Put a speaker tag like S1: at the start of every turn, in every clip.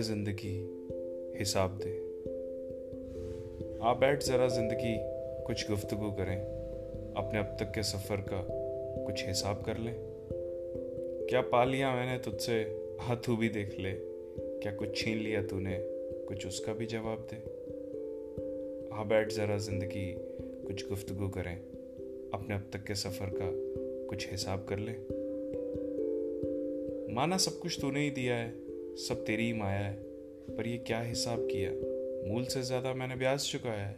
S1: ज़िंदगी, हिसाब दे। आ बैठ ज़रा ज़िंदगी, कुछ गुफ्तगु करें। अपने अब तक के सफ़र का कुछ हिसाब कर लें। क्या पा लिया मैंने तुझसे हाँ भी देख ले? क्या कुछ छीन लिया तूने? कुछ उसका भी जवाब दे। हाँ बैठ ज़रा ज़िंदगी, कुछ गुफ्तगु करें। अपने अब तक के सफ़र का कुछ हिसाब कर लें। माना सब कुछ तूने ही दिया है, सब तेरी ही माया है, पर ये क्या हिसाब किया? मूल से ज़्यादा मैंने ब्याज चुकाया है।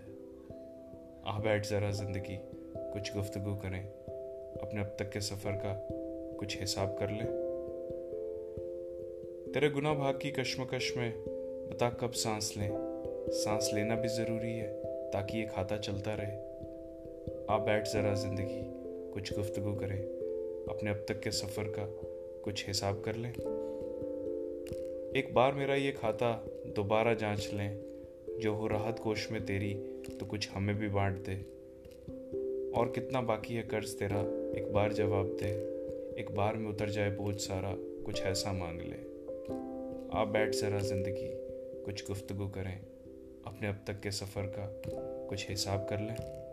S1: आ बैठ ज़रा ज़िंदगी, कुछ गुफ्तगु करें। अपने अब तक के सफ़र का कुछ हिसाब कर लें। तेरे गुना भाग की कश्मकश में बता कब सांस लें? सांस लेना भी ज़रूरी है, ताकि ये खाता चलता रहे। आ बैठ ज़रा ज़िंदगी, कुछ गुफ्तगु करें। अपने अब तक के सफ़र का कुछ हिसाब कर लें। एक बार मेरा ये खाता दोबारा जाँच लें, जो हो राहत कोश में तेरी तो कुछ हमें भी बांट दे। और कितना बाकी है कर्ज तेरा, एक बार जवाब दे। एक बार में उतर जाए बोझ सारा, कुछ ऐसा मांग ले। आप बैठ जरा ज़िंदगी, कुछ गुफ्तगु करें। अपने अब तक के सफ़र का कुछ हिसाब कर लें।